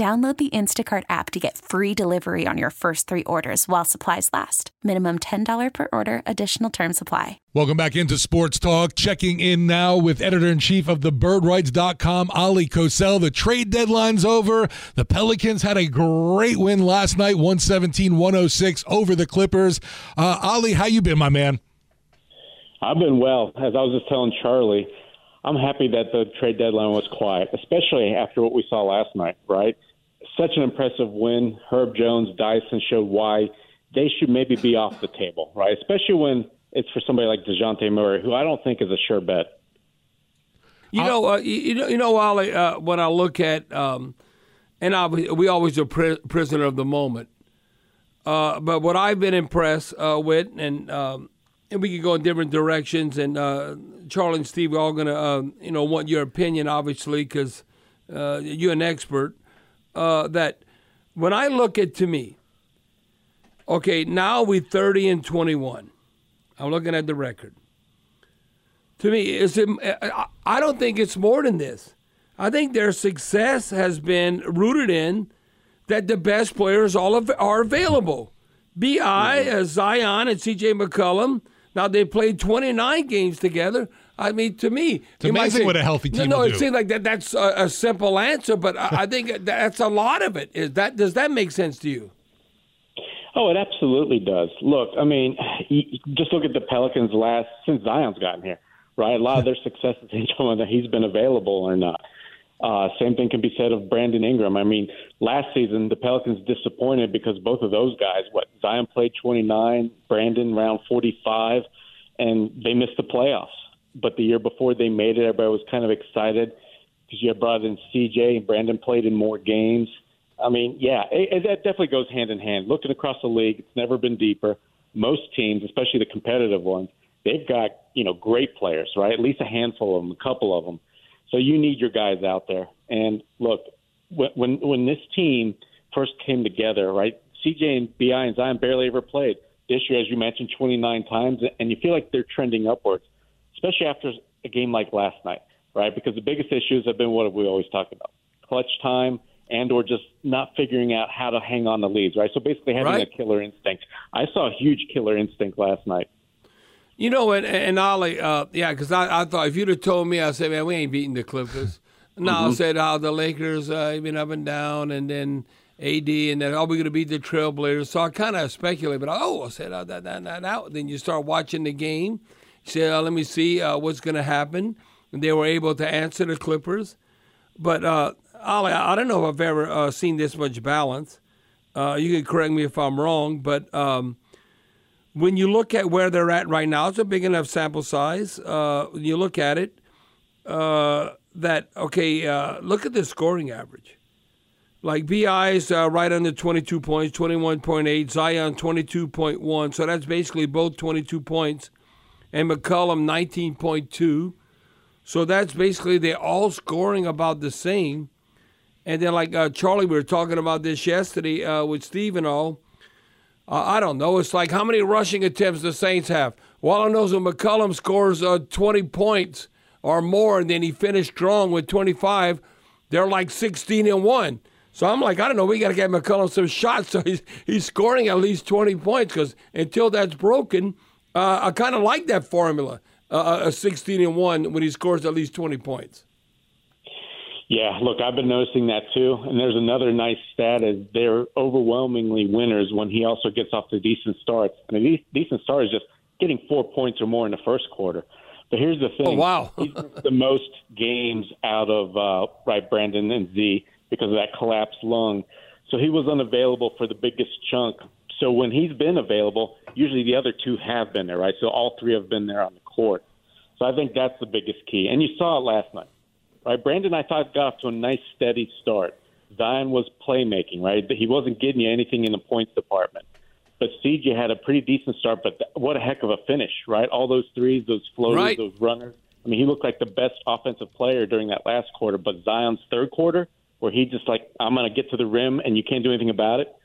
Download the Instacart app to get free delivery on your first three orders while supplies last. Minimum $10 per order, additional term supply. Welcome back into Sports Talk. Checking in now with editor in chief of the birdwrites.com, Oleh Kosel. The trade deadline's over. The Pelicans had a great win last night, 117 106 over the Clippers. Uh, Ali, how you been, my man? I've been well. As I was just telling Charlie, I'm happy that the trade deadline was quiet, especially after what we saw last night, right? Such an impressive win. Herb Jones, Dyson showed why they should maybe be off the table, right? Especially when it's for somebody like Dejounte Murray, who I don't think is a sure bet. You know, uh, you know, you know, Ollie. Uh, when I look at, um, and I, we always are pri- prisoner of the moment. Uh, but what I've been impressed uh, with, and um, and we can go in different directions. And uh, Charlie and Steve are all going to, uh, you know, want your opinion, obviously, because you're an expert uh, that when I look at to me, okay, now we 30 and 21. I'm looking at the record. To me, is it, I don't think it's more than this. I think their success has been rooted in that the best players all of, are available. Bi, mm-hmm. Uh, Zion, and C.J. McCollum. Now they played 29 games together. I mean, to me, it's amazing say, what a healthy team. No, no, it do. seems like that. That's a, a simple answer, but I, I think that's a lot of it. Is that does that make sense to you? Oh, it absolutely does. Look, I mean, just look at the Pelicans last since Zion's gotten here, right? A lot of their success is whether he's been available or not. Uh, same thing can be said of Brandon Ingram. I mean, last season the Pelicans disappointed because both of those guys, what Zion played 29, Brandon around 45, and they missed the playoffs but the year before they made it, everybody was kind of excited because you had brought in CJ and Brandon played in more games. I mean, yeah, it, it, that definitely goes hand in hand. Looking across the league, it's never been deeper. Most teams, especially the competitive ones, they've got you know great players, right? At least a handful of them, a couple of them. So you need your guys out there. And look, when when, this team first came together, right? CJ and Bi and Zion barely ever played. This year, as you mentioned, 29 times, and you feel like they're trending upwards especially after a game like last night, right? Because the biggest issues have been what have we always talk about: clutch time and or just not figuring out how to hang on the leads, right? So basically having right. a killer instinct. I saw a huge killer instinct last night. You know, and, and Ollie, uh, yeah, because I, I thought if you'd have told me, I said, man, we ain't beating the Clippers. no, mm-hmm. I said how the Lakers uh, been up and down, and then AD, and then, oh, we're going to beat the Trailblazers. So I kind of speculated, but oh, I said, oh, that, that, that, that. Then you start watching the game, said, uh, let me see uh, what's going to happen. And they were able to answer the Clippers. But, uh, Ollie, I don't know if I've ever uh, seen this much balance. Uh, you can correct me if I'm wrong, but um, when you look at where they're at right now, it's a big enough sample size. Uh, when you look at it, uh, that, okay, look at the scoring average. Like Bi is right under 22 points, 21.8. Zion 22.1. So that's basically both 22 points and McCollum 19.2. So that's basically they're all scoring about the same. And then, like uh, Charlie, we were talking about this yesterday uh, with Steve and all. Uh, I don't know. It's like how many rushing attempts the Saints have. Well, I know when McCollum scores uh, 20 points or more, and then he finished strong with 25, they're like 16 and 1. So I'm like, I don't know. We got to get McCollum some shots so he's, he's scoring at least 20 points because until that's broken – uh, I kind of like that formula, uh, a 16 and one when he scores at least 20 points. Yeah, look, I've been noticing that too. And there's another nice stat is they're overwhelmingly winners when he also gets off to decent starts. And a decent start is just getting four points or more in the first quarter. But here's the thing. Oh, wow. he's the most games out of uh, right Brandon and Z because of that collapsed lung. So he was unavailable for the biggest chunk. So when he's been available, usually the other two have been there, right? So all three have been there on the court. So I think that's the biggest key. And you saw it last night right? Brandon, I thought got off to a nice steady start. Zion was playmaking, right? He wasn't getting you anything in the points department. But CJ had a pretty decent start, but what a heck of a finish, right? All those threes, those floaters, right. those runners. I mean, he looked like the best offensive player during that last quarter. But Zion's third quarter, where he just like, I'm going to get to the rim and you can't do anything about it,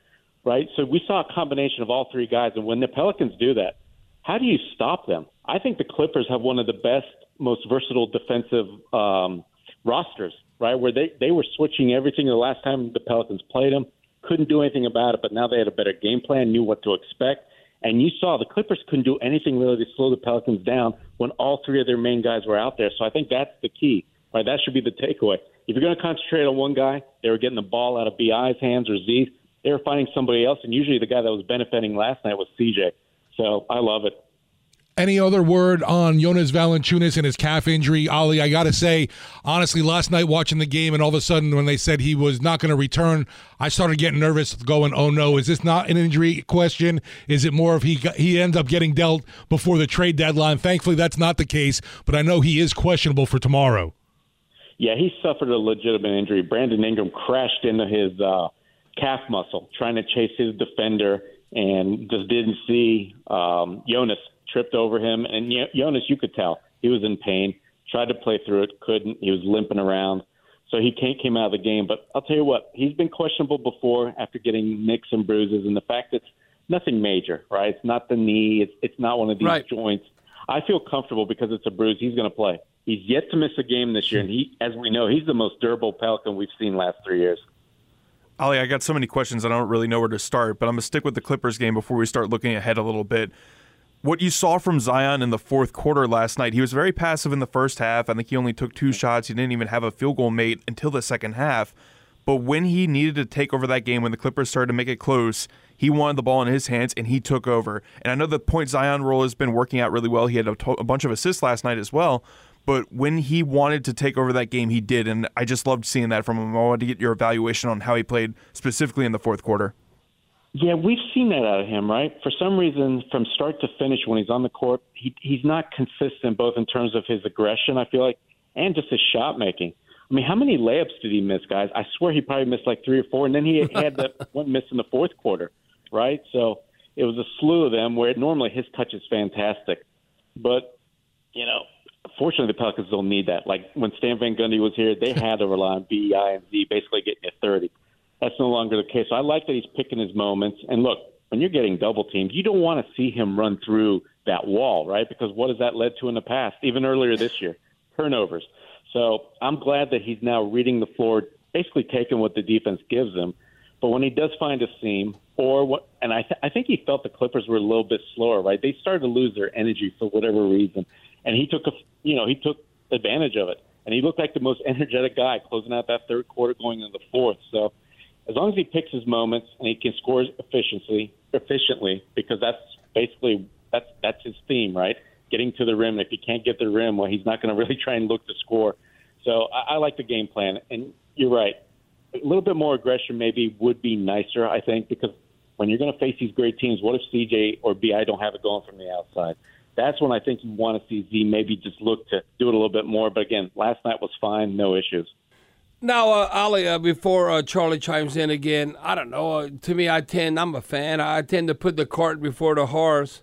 right? So we saw a combination of all three guys. And when the Pelicans do that, how do you stop them? I think the Clippers have one of the best, most versatile defensive um, rosters, right? Where they, they were switching everything the last time the Pelicans played them, couldn't do anything about it, but now they had a better game plan, knew what to expect. And you saw the Clippers couldn't do anything really to slow the Pelicans down when all three of their main guys were out there. So I think that's the key, right? That should be the takeaway. If you're going to concentrate on one guy, they were getting the ball out of Bi's hands or Z's. They were finding somebody else, and usually the guy that was benefiting last night was CJ. So I love it. Any other word on Jonas Valanciunas and his calf injury? Ali, I got to say, honestly, last night watching the game and all of a sudden when they said he was not going to return, I started getting nervous going, oh no, is this not an injury question? Is it more of he got, he ends up getting dealt before the trade deadline? Thankfully, that's not the case, but I know he is questionable for tomorrow. Yeah, he suffered a legitimate injury. Brandon Ingram crashed into his uh, calf muscle trying to chase his defender and just didn't see um, Jonas tripped over him, and Jonas, you could tell he was in pain. Tried to play through it, couldn't. He was limping around, so he can't came out of the game. But I'll tell you what, he's been questionable before after getting nicks and bruises, and the fact it's nothing major, right? It's not the knee. It's it's not one of these right. joints. I feel comfortable because it's a bruise. He's going to play. He's yet to miss a game this year, and he, as we know, he's the most durable Pelican we've seen last three years. Ali, I got so many questions I don't really know where to start, but I'm gonna stick with the Clippers game before we start looking ahead a little bit what you saw from Zion in the fourth quarter last night, he was very passive in the first half. I think he only took two shots. He didn't even have a field goal made until the second half. But when he needed to take over that game, when the Clippers started to make it close, he wanted the ball in his hands and he took over. And I know the point Zion role has been working out really well. He had a, to- a bunch of assists last night as well. But when he wanted to take over that game, he did. And I just loved seeing that from him. I wanted to get your evaluation on how he played specifically in the fourth quarter. Yeah, we've seen that out of him, right? For some reason, from start to finish, when he's on the court, he, he's not consistent both in terms of his aggression, I feel like, and just his shot making. I mean, how many layups did he miss, guys? I swear he probably missed like three or four, and then he had that one miss in the fourth quarter, right? So it was a slew of them where normally his touch is fantastic. But, you know, fortunately, the Pelicans don't need that. Like when Stan Van Gundy was here, they had to rely on B, I, and Z basically getting you 30. That's no longer the case. So I like that he's picking his moments. And look, when you're getting double teamed, you don't want to see him run through that wall, right? Because what has that led to in the past, even earlier this year? Turnovers. So I'm glad that he's now reading the floor, basically taking what the defense gives him. But when he does find a seam, or what, and I, th- I think he felt the Clippers were a little bit slower, right? They started to lose their energy for whatever reason, and he took a, you know, he took advantage of it, and he looked like the most energetic guy closing out that third quarter, going into the fourth. So as long as he picks his moments and he can score efficiently, efficiently, because that's basically that's that's his theme, right? Getting to the rim. If he can't get the rim, well, he's not going to really try and look to score. So I, I like the game plan, and you're right. A little bit more aggression maybe would be nicer, I think, because when you're going to face these great teams, what if CJ or Bi don't have it going from the outside? That's when I think you want to see Z maybe just look to do it a little bit more. But again, last night was fine, no issues. Now, uh, Ali, uh, before uh, Charlie chimes in again, I don't know. Uh, to me, I tend, I'm a fan. I tend to put the cart before the horse.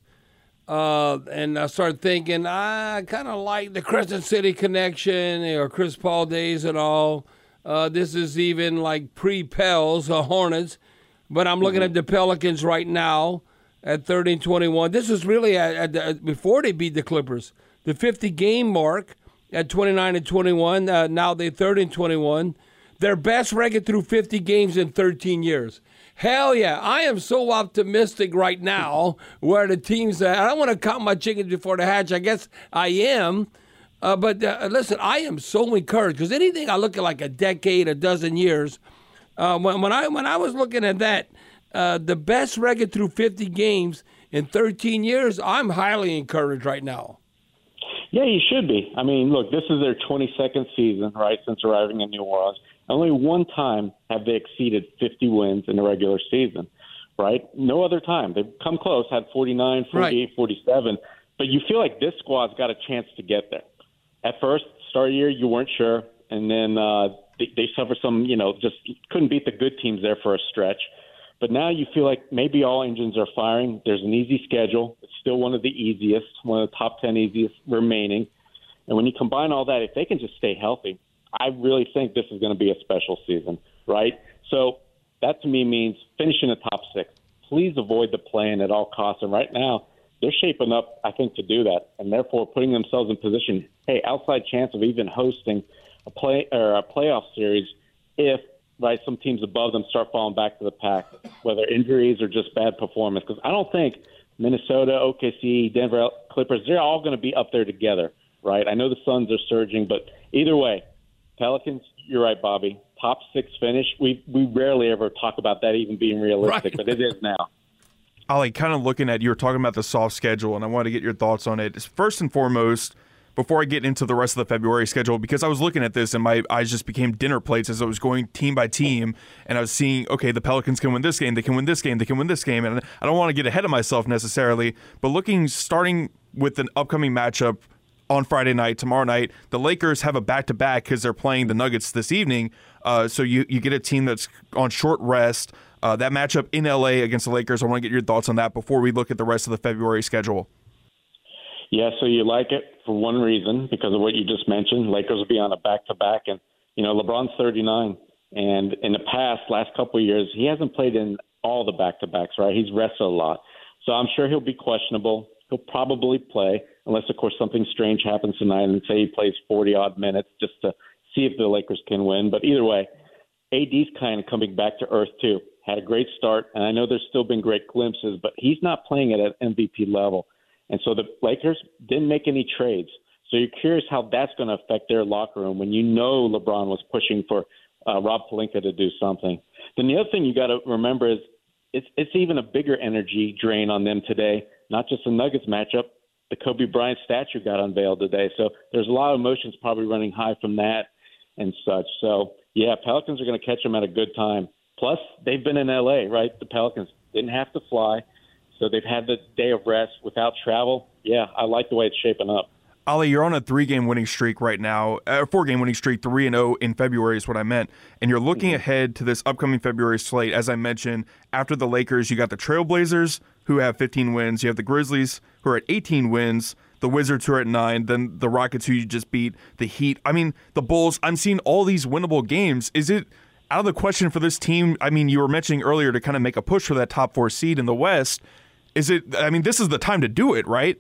Uh, and I started thinking, I kind of like the Crescent City connection or Chris Paul days and all. Uh, this is even like pre Pels, uh, Hornets. But I'm looking mm-hmm. at the Pelicans right now at 13 21. This is really at, at before they beat the Clippers. The 50 game mark at 29 and 21. Uh, now they're 30 and 21. Their best record through 50 games in 13 years. Hell yeah. I am so optimistic right now where the team's. I don't want to count my chickens before the hatch. I guess I am. Uh, but uh, listen, I am so encouraged because anything I look at like a decade, a dozen years. Uh, when, when I when I was looking at that, uh, the best record through 50 games in 13 years, I'm highly encouraged right now. Yeah, you should be. I mean, look, this is their 22nd season, right, since arriving in New Orleans. Only one time have they exceeded 50 wins in the regular season, right? No other time. They've come close, had 49, 48, right. 47. But you feel like this squad's got a chance to get there. At first, start of the year, you weren't sure. And then uh, they, they suffered some, you know, just couldn't beat the good teams there for a stretch. But now you feel like maybe all engines are firing. There's an easy schedule. It's still one of the easiest, one of the top 10 easiest remaining. And when you combine all that, if they can just stay healthy, I really think this is going to be a special season, right? So that to me means finishing the top six. Please avoid the play-in at all costs. And right now, they're shaping up, I think, to do that, and therefore putting themselves in position. Hey, outside chance of even hosting a play or a playoff series if right some teams above them start falling back to the pack, whether injuries or just bad performance. Because I don't think Minnesota, OKC, Denver Clippers, they're all going to be up there together, right? I know the Suns are surging, but either way, Pelicans, you're right, Bobby. Top six finish. We we rarely ever talk about that even being realistic, right. but it is now. Ollie, kind of looking at you were talking about the soft schedule, and I want to get your thoughts on it. First and foremost, before I get into the rest of the February schedule, because I was looking at this and my eyes just became dinner plates as I was going team by team, and I was seeing, okay, the Pelicans can win this game, they can win this game, they can win this game, and I don't want to get ahead of myself necessarily, but looking starting with an upcoming matchup on Friday night. Tomorrow night, the Lakers have a back to back because they're playing the Nuggets this evening. Uh, so you, you get a team that's on short rest. Uh, that matchup in LA against the Lakers, I want to get your thoughts on that before we look at the rest of the February schedule. Yeah, so you like it for one reason because of what you just mentioned. Lakers will be on a back to back, and you know LeBron's 39, and in the past last couple of years he hasn't played in all the back to backs. Right, he's rested a lot, so I'm sure he'll be questionable. He'll probably play unless, of course, something strange happens tonight and say he plays 40 odd minutes just to see if the Lakers can win. But either way, AD's kind of coming back to earth too. Had a great start, and I know there's still been great glimpses, but he's not playing it at MVP level. And so the Lakers didn't make any trades. So you're curious how that's going to affect their locker room when you know LeBron was pushing for uh, Rob Pelinka to do something. Then the other thing you got to remember is it's it's even a bigger energy drain on them today. Not just the Nuggets matchup, the Kobe Bryant statue got unveiled today. So there's a lot of emotions probably running high from that and such. So yeah, Pelicans are going to catch them at a good time. Plus, they've been in LA, right? The Pelicans didn't have to fly, so they've had the day of rest without travel. Yeah, I like the way it's shaping up. Ali, you're on a three-game winning streak right now. A uh, four-game winning streak, three and zero oh in February is what I meant. And you're looking mm-hmm. ahead to this upcoming February slate. As I mentioned, after the Lakers, you got the Trailblazers, who have 15 wins. You have the Grizzlies, who are at 18 wins. The Wizards, who are at nine. Then the Rockets, who you just beat. The Heat. I mean, the Bulls. I'm seeing all these winnable games. Is it out of the question for this team? I mean, you were mentioning earlier to kind of make a push for that top four seed in the West. Is it? I mean, this is the time to do it, right?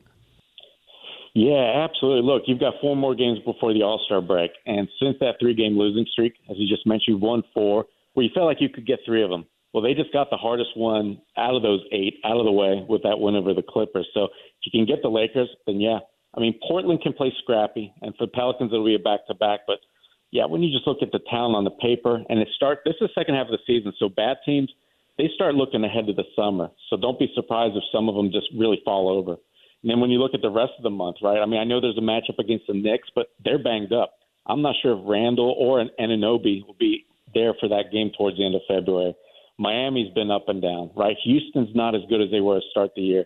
Yeah, absolutely. Look, you've got four more games before the All Star break, and since that three game losing streak, as you just mentioned, you've won four, where you felt like you could get three of them. Well, they just got the hardest one out of those eight out of the way with that win over the Clippers. So if you can get the Lakers, then yeah. I mean, Portland can play scrappy, and for the Pelicans, it'll be a back to back. But yeah, when you just look at the talent on the paper, and it start this is the second half of the season, so bad teams they start looking ahead to the summer. So don't be surprised if some of them just really fall over. And then when you look at the rest of the month, right? I mean, I know there's a matchup against the Knicks, but they're banged up. I'm not sure if Randle or an Anunoby will be there for that game towards the end of February. Miami's been up and down, right? Houston's not as good as they were to start the year.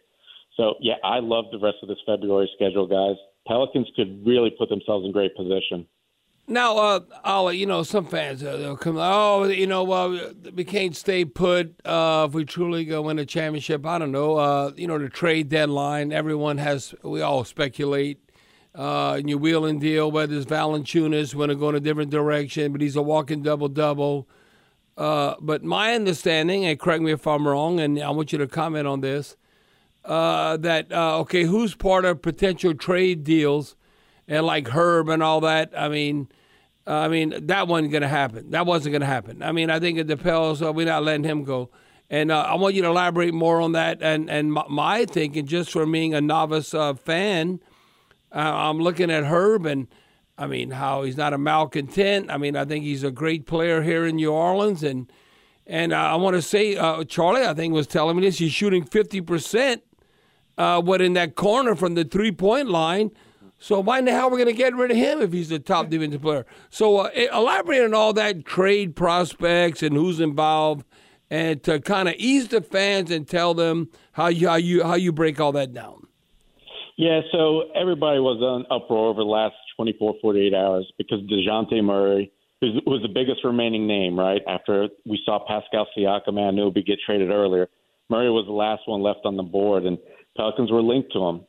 So, yeah, I love the rest of this February schedule, guys. Pelicans could really put themselves in great position. Now, uh, you know, some fans uh, they'll come. Oh, you know, well, we can't stay put uh, if we truly go win a championship. I don't know. Uh, you know, the trade deadline. Everyone has. We all speculate. Uh, your wheeling deal, whether it's Valanciunas going to go in a different direction, but he's a walking double double. Uh, but my understanding, and correct me if I'm wrong, and I want you to comment on this, uh, that uh, okay, who's part of potential trade deals, and like Herb and all that. I mean, uh, I mean, that wasn't going to happen. That wasn't going to happen. I mean, I think it depends. Uh, we're not letting him go. And uh, I want you to elaborate more on that. And and my, my thinking, just from being a novice uh, fan, Uh, I'm looking at Herb and. I mean, how he's not a malcontent. I mean, I think he's a great player here in New Orleans, and and uh, I want to say, uh, Charlie, I think was telling me this. He's shooting fifty percent, uh, what in that corner from the three point line. So why in the hell are we going to get rid of him if he's the top defensive player? So uh, elaborate on all that trade prospects and who's involved, and to kind of ease the fans and tell them how you how you how you break all that down. Yeah, so everybody was on uproar over the last 24, 48 hours because DeJounte Murray was, was the biggest remaining name, right? After we saw Pascal Siakam and Anunoby get traded earlier. Murray was the last one left on the board, and Pelicans were linked to him.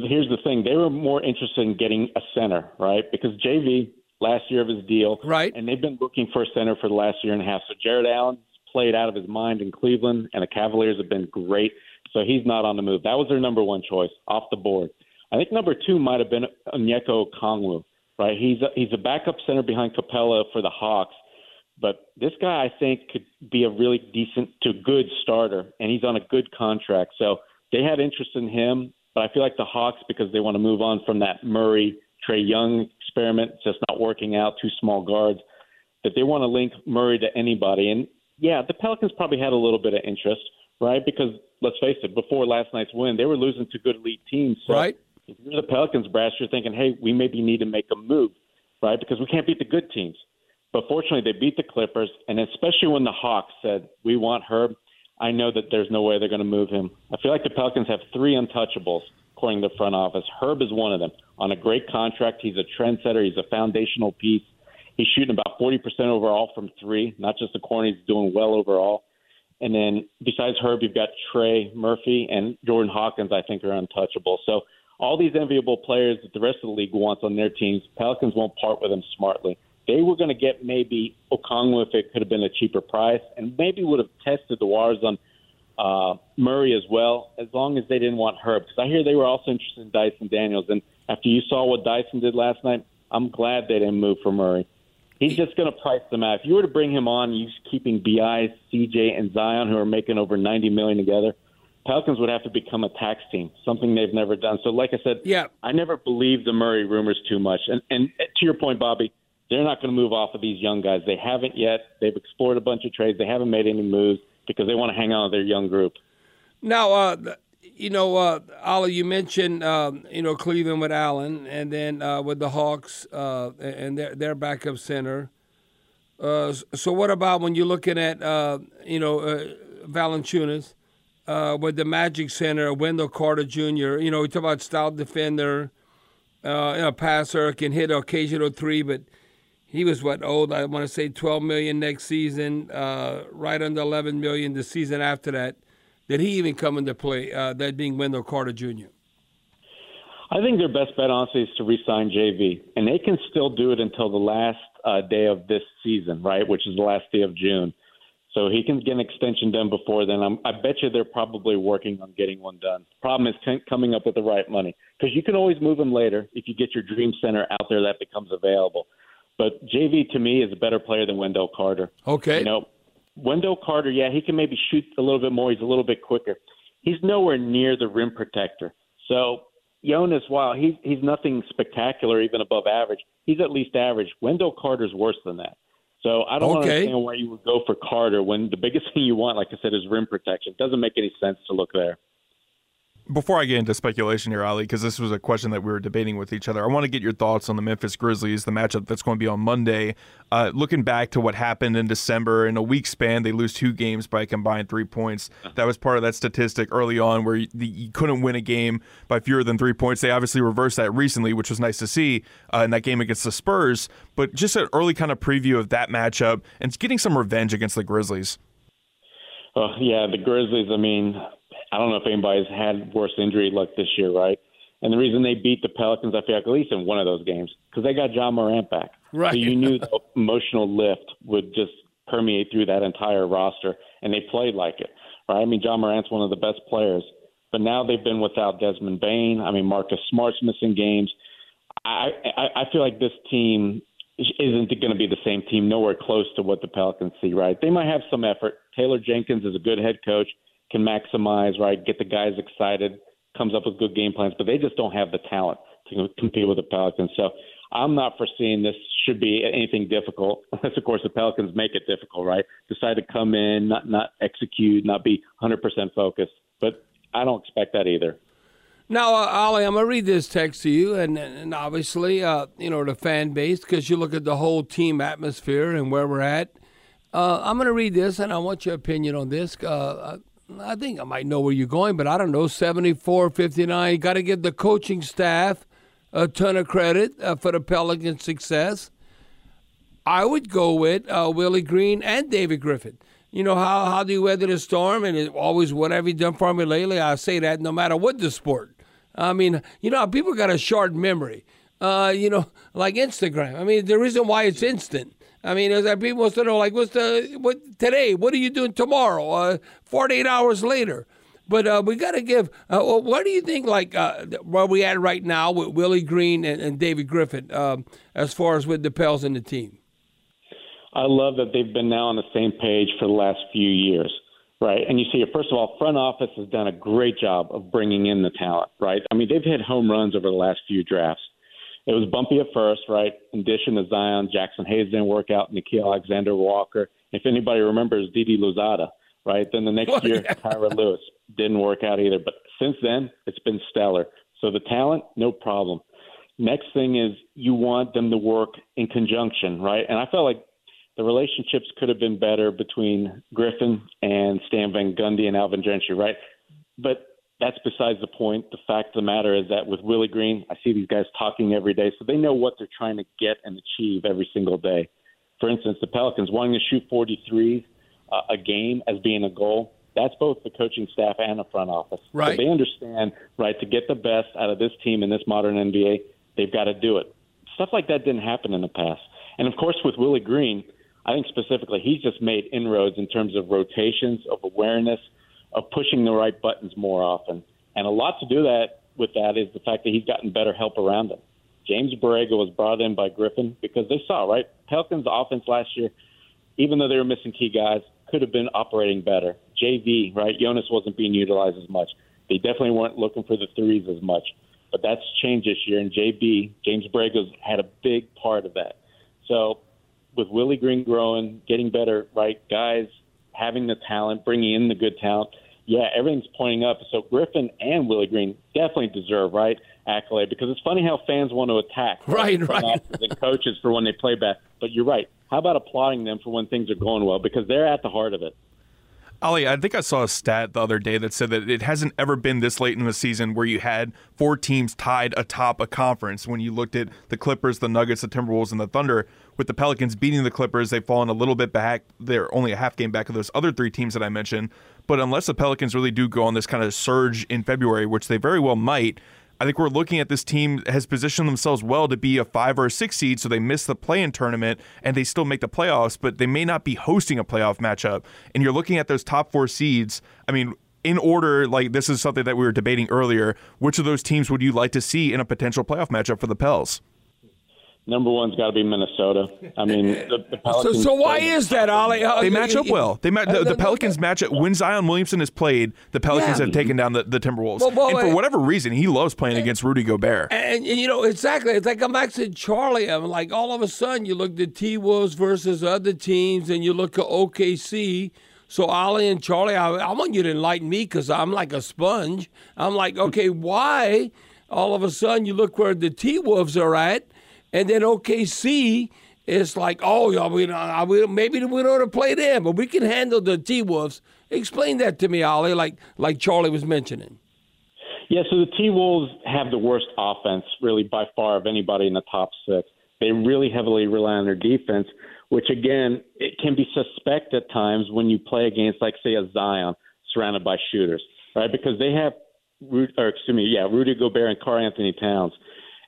But here's the thing: they were more interested in getting a center, right? Because JV last year of his deal, right? And they've been looking for a center for the last year and a half. So Jarrett Allen played out of his mind in Cleveland, and the Cavaliers have been great. So he's not on the move. That was their number one choice off the board. I think number two might have been Onyeka Okongwu, right? He's a, he's a backup center behind Capela for the Hawks, but this guy I think could be a really decent to good starter, and he's on a good contract. So they had interest in him, but I feel like the Hawks because they want to move on from that Murray Trae Young experiment, just not working out, two small guards, that they want to link Murray to anybody. And yeah, the Pelicans probably had a little bit of interest, right? Because let's face it, before last night's win, they were losing to good elite teams. So right if you're the Pelicans, brass, you're thinking, hey, we maybe need to make a move, right? Because we can't beat the good teams. But fortunately, they beat the Clippers, and especially when the Hawks said, we want Herb, I know that there's no way they're going to move him. I feel like the Pelicans have three untouchables, according to the front office. Herb is one of them. On a great contract, he's a trendsetter, he's a foundational piece. He's shooting about 40% overall from three, not just the corner, he's doing well overall. And then besides Herb, you've got Trey Murphy and Jordan Hawkins, I think, are untouchable. So all these enviable players that the rest of the league wants on their teams, Pelicans won't part with them smartly. They were going to get maybe Okongwu if it could have been a cheaper price, and maybe would have tested the waters on uh, Murray as well, as long as they didn't want Herb. Because I hear they were also interested in Dyson Daniels, and after you saw what Dyson did last night, I'm glad they didn't move for Murray. He's just going to price them out. If you were to bring him on, you keeping Bi, CJ, and Zion, who are making over 90 million together Pelicans would have to become a tax team, something they've never done. So, like I said, yeah, I never believed the Murray rumors too much. And, and to your point, Bobby, they're not going to move off of these young guys. They haven't yet. They've explored a bunch of trades. They haven't made any moves because they want to hang on with their young group. Now, uh, you know, uh, Ali, you mentioned um, you know Cleveland with Allen, and then uh, with the Hawks uh, and their their backup center. Uh, so, what about when you're looking at uh, you know uh, Valanciunas? uh, with the Magic Center, Wendell Carter Jr. You know, we talk about style defender, uh, you know, passer, can hit occasional three, but he was what old? I want to say 12 million next season, uh, right under 11 million the season after that. Did he even come into play? Uh, that being Wendell Carter Jr. I think their best bet, honestly, is to re-sign JV, and they can still do it until the last uh, day of this season, right, which is the last day of June. So he can get an extension done before then. I'm, I bet you they're probably working on getting one done. Problem is coming up with the right money because you can always move him later if you get your dream center out there that becomes available. But JV to me is a better player than Wendell Carter. Okay. You know, Wendell Carter, yeah, he can maybe shoot a little bit more. He's a little bit quicker. He's nowhere near the rim protector. So Jonas, while he's he's nothing spectacular, even above average, he's at least average. Wendell Carter's worse than that. So I don't okay. understand why you would go for Carter when the biggest thing you want, like I said, is rim protection. It doesn't make any sense to look there before I get into speculation here, Ali, because this was a question that we were debating with each other, I want to get your thoughts on the Memphis Grizzlies, the matchup that's going to be on Monday. Uh, looking back to what happened in December, in a week span, they lose two games by a combined three points. That was part of that statistic early on where you, you couldn't win a game by fewer than three points. They obviously reversed that recently, which was nice to see uh, in that game against the Spurs. But just an early kind of preview of that matchup and getting some revenge against the Grizzlies. Oh, yeah, the Grizzlies, I mean, I don't know if anybody's had worse injury luck this year, right? And the reason they beat the Pelicans, I feel like at least in one of those games, because they got Ja Morant back. Right. So you knew the emotional lift would just permeate through that entire roster, and they played like it, right? I mean, Ja Morant's one of the best players, but now they've been without Desmond Bane. I mean, Marcus Smart's missing games. I I, I feel like this team isn't going to be the same team, nowhere close to what the Pelicans see, right? They might have some effort. Taylor Jenkins is a good head coach can maximize, right? Get the guys excited, comes up with good game plans, but they just don't have the talent. to compete with the Pelicans. So I'm not foreseeing this should be anything difficult, unless of course the Pelicans make it difficult, right? Decide to come in, not not execute, not be 100% focused. But I don't expect that either. Now, uh, Ollie, I'm gonna read this text to you, and and obviously, uh, you know, the fan base, because you look at the whole team atmosphere and where we're at. Uh, I'm gonna read this, and I want your opinion on this. Uh, I think I might know where you're going, but I don't know. 74 59. You Got to give the coaching staff a ton of credit uh, for the Pelicans' success. I would go with uh, Willie Green and David Griffin. You know, how, how do you weather the storm? And it always, what have you done for me lately? I say that no matter what the sport. I mean, you know, people got a short memory. Uh, you know, like Instagram. I mean, the reason why it's instant. I mean, that people want to know, like, what's the what today? What are you doing tomorrow? Uh, Forty-eight hours later. But uh, we got to give. Uh, what do you think? Like uh, where we at right now with Willie Green and, and David Griffin, um, as far as with the Pels and the team. I love that they've been now on the same page for the last few years, right? And you see, first of all, front office has done a great job of bringing in the talent, right? I mean, they've hit home runs over the last few drafts. It was bumpy at first, right? In addition to Zion, Jaxson Hayes didn't work out, Nickeil Alexander Walker. If anybody remembers Didi Louzada, right? Then the next well, year, yeah. Kira Lewis didn't work out either. But since then, it's been stellar. So the talent, no problem. Next thing is you want them to work in conjunction, right? And I felt like the relationships could have been better between Griffin and Stan Van Gundy and Alvin Gentry, right? But that's besides the point. The fact of the matter is that with Willie Green, I see these guys talking every day, so they know what they're trying to get and achieve every single day. For instance, the Pelicans wanting to shoot 43 uh, a game as being a goal. That's both the coaching staff and the front office. Right. So they understand, right, to get the best out of this team in this modern NBA, they've got to do it. Stuff like that didn't happen in the past. And of course, with Willie Green, I think specifically he's just made inroads in terms of rotations, of awareness, of pushing the right buttons more often. And a lot to do that with that is the fact that he's gotten better help around him. James Borrego was brought in by Griffin because they saw, right? Pelicans offense last year, even though they were missing key guys, could have been operating better. JV, right? Jonas wasn't being utilized as much. They definitely weren't looking for the threes as much. But that's changed this year, and JB, James Borrego's had a big part of that. So with Willie Green growing, getting better, right? Guys having the talent, bringing in the good talent. Yeah, everything's pointing up. So Griffin and Willie Green definitely deserve right accolade because it's funny how fans want to attack right, right, right. and coaches for when they play bad. But you're right. How about applauding them for when things are going well because they're at the heart of it. Ali, I think I saw a stat the other day that said that it hasn't ever been this late in the season where you had four teams tied atop a conference. When you looked at the Clippers, the Nuggets, the Timberwolves, and the Thunder, with the Pelicans beating the Clippers, they've fallen a little bit back. They're only a half game back of those other three teams that I mentioned. But unless the Pelicans really do go on this kind of surge in February, which they very well might, I think we're looking at this team has positioned themselves well to be a five or a six seed, so they miss the play-in tournament and they still make the playoffs, but they may not be hosting a playoff matchup. And you're looking at those top four seeds. I mean, in order, like this is something that we were debating earlier. Which of those teams would you like to see in a potential playoff matchup for the Pels? Number one's got to be Minnesota. I mean, the, the Pelicans. So, so why is that, Ollie? Uh, they match up well. They ma- the, the Pelicans match up. When Zion Williamson has played, the Pelicans yeah. have taken down the, the Timberwolves. Well, well, and for whatever reason, he loves playing against Rudy Gobert. And, and, you know, exactly. It's like I'm actually Charlie. I'm like, all of a sudden, you look at the T Wolves versus other teams, and you look at OKC. So Ollie and Charlie, I, I want you to enlighten me because I'm like a sponge. I'm like, okay, why all of a sudden you look where the T Wolves are at? And then OKC is like, oh, yeah, we, uh, we, maybe we don't want to play them, but we can handle the T Wolves. Explain that to me, Ollie, like like Charlie was mentioning. Yeah, so the T Wolves have the worst offense, really, by far, of anybody in the top six. They really heavily rely on their defense, which, again, it can be suspect at times when you play against, like, say, a Zion surrounded by shooters, right? Because they have, or excuse me, yeah, Rudy Gobert and Karl-Anthony Towns.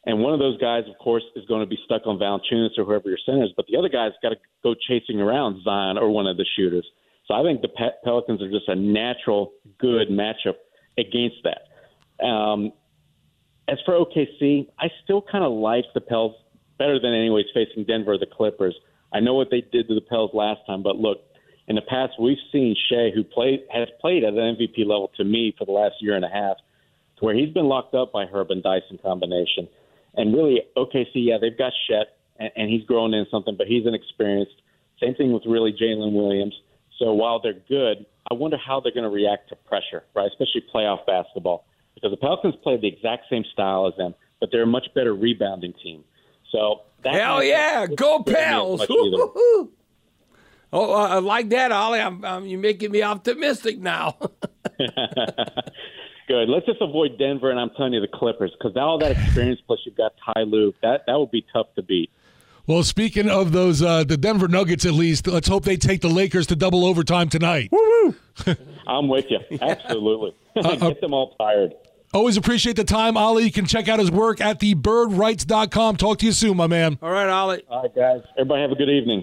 And one of those guys, of course, is going to be stuck on Valanciunas or whoever your center is, but the other guy's got to go chasing around Zion or one of the shooters. So I think the Pelicans are just a natural good matchup against that. Um, as for OKC, I still kind of like the Pels better than anyways facing Denver the Clippers. I know what they did to the Pels last time, but look, in the past we've seen Shai, who played has played at an MVP level to me for the last year and a half, to where he's been locked up by Herb and Dyson combination. And really, OKC, yeah, they've got Chet, and, and he's grown in something, but he's inexperienced. Same thing with really Jalen Williams. So while they're good, I wonder how they're going to react to pressure, right? Especially playoff basketball, because the Pelicans play the exact same style as them, but they're a much better rebounding team. So that hell yeah, go Pels! oh, uh, I like that, Ollie. I'm, I'm, you're making me optimistic now. Good. Let's just avoid Denver, and I'm telling you the Clippers, because all that experience plus you've got Ty Lue, that that would be tough to beat. Well, speaking of those, uh, the Denver Nuggets at least, let's hope they take the Lakers to double overtime tonight. Woo I'm with you. Absolutely. Uh, Get them all tired. Always appreciate the time, Ollie. You can check out his work at thebirdwrites.com. Talk to you soon, my man. All right, Ollie. All right, guys. Everybody have a good evening.